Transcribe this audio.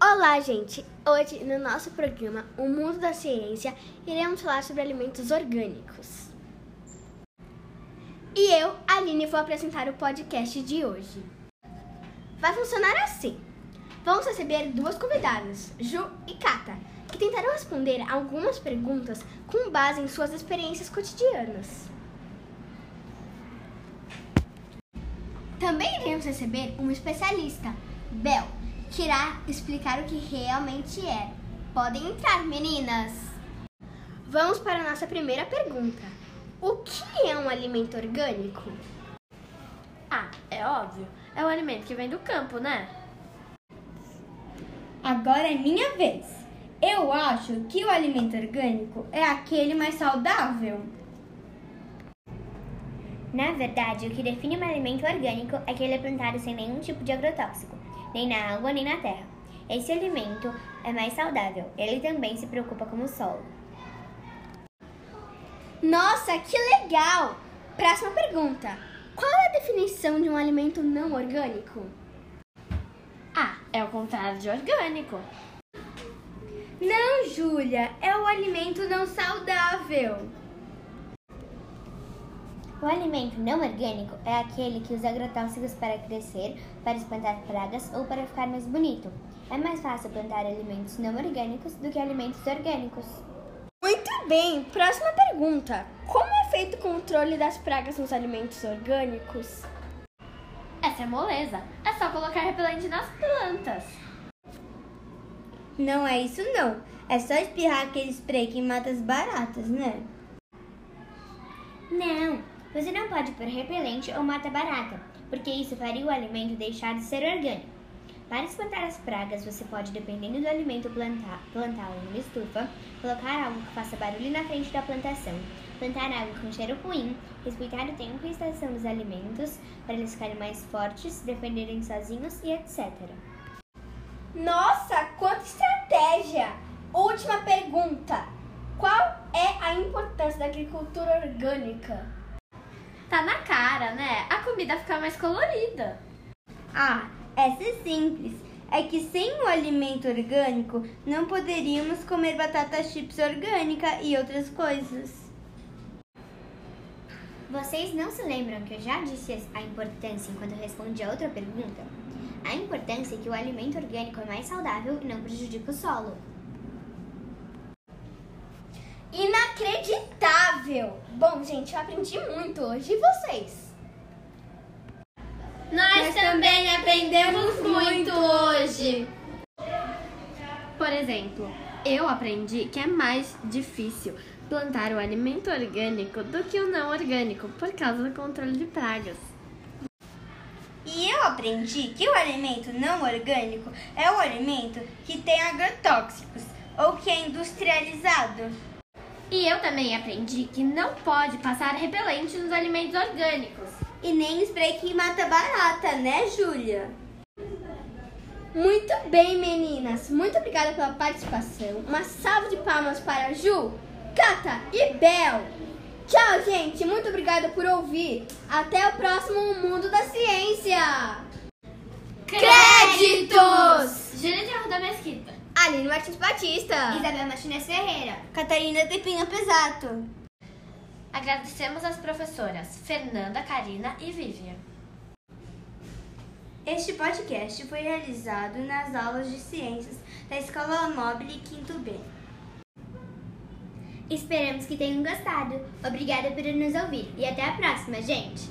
Olá, gente! Hoje, no nosso programa O Mundo da Ciência, iremos falar sobre alimentos orgânicos. E eu, Aline, vou apresentar o podcast de hoje. Vai funcionar assim: vamos receber duas convidadas, Ju e Kata, que tentarão responder algumas perguntas com base em suas experiências cotidianas. Também iremos receber um especialista, Bel, que irá explicar o que realmente é. Podem entrar, meninas! Vamos para a nossa primeira pergunta. O que é um alimento orgânico? Ah, é óbvio. É o alimento que vem do campo, né? Agora é minha vez. Eu acho que o alimento orgânico é aquele mais saudável. Na verdade, o que define um alimento orgânico é que ele é plantado sem nenhum tipo de agrotóxico, nem na água nem na terra. Esse alimento é mais saudável. Ele também se preocupa com o solo. Nossa, que legal! Próxima pergunta. Qual é a definição de um alimento não orgânico? Ah, é o contrário de orgânico. Não, Júlia, é o alimento não saudável. O alimento não orgânico é aquele que usa agrotóxicos para crescer, para espantar pragas ou para ficar mais bonito. É mais fácil plantar alimentos não orgânicos do que alimentos orgânicos. Muito bem, próxima pergunta. Como é feito o controle das pragas nos alimentos orgânicos? Essa é moleza. É só colocar repelente nas plantas. Não é isso não. É só espirrar aquele spray que mata as baratas, né? Não, você não pode pôr repelente ou mata barata, porque isso faria o alimento deixar de ser orgânico. Para espantar as pragas, você pode, dependendo do alimento, plantar, plantá-lo numa estufa, colocar algo que faça barulho na frente da plantação, plantar algo com cheiro ruim, respeitar o tempo e estação dos alimentos para eles ficarem mais fortes, defenderem sozinhos e etc. Nossa, quanta estratégia! Última pergunta. Qual é a importância da agricultura orgânica? Tá na cara, né? A comida fica mais colorida. Ah, essa é simples. É que sem o alimento orgânico não poderíamos comer batata chips orgânica e outras coisas. Vocês não se lembram que eu já disse a importância enquanto eu respondi a outra pergunta? A importância é que o alimento orgânico é mais saudável e não prejudica o solo. Inacreditável! Bom, gente, eu aprendi muito hoje. E vocês? Nós também aprendemos muito hoje. Por exemplo, eu aprendi que é mais difícil plantar o alimento orgânico do que o não orgânico por causa do controle de pragas. E eu aprendi que o alimento não orgânico é o alimento que tem agrotóxicos ou que é industrializado. E eu também aprendi que não pode passar repelente nos alimentos orgânicos. E nem spray que mata barata, né, Júlia? Muito bem, meninas. Muito obrigada pela participação. Uma salva de palmas para Ju, Cata e Bel. Tchau, gente. Muito obrigada por ouvir. Até o próximo Mundo da Ciência. Créditos! Júlia de Arruda Mesquita. Aline Martins Batista. Isabel Martinez Ferreira. Catarina Tepinha Pesato. Agradecemos as professoras Fernanda, Karina e Vivian. Este podcast foi realizado nas aulas de ciências da Escola Mobile Quinto B. Esperamos que tenham gostado. Obrigada por nos ouvir e até a próxima, gente!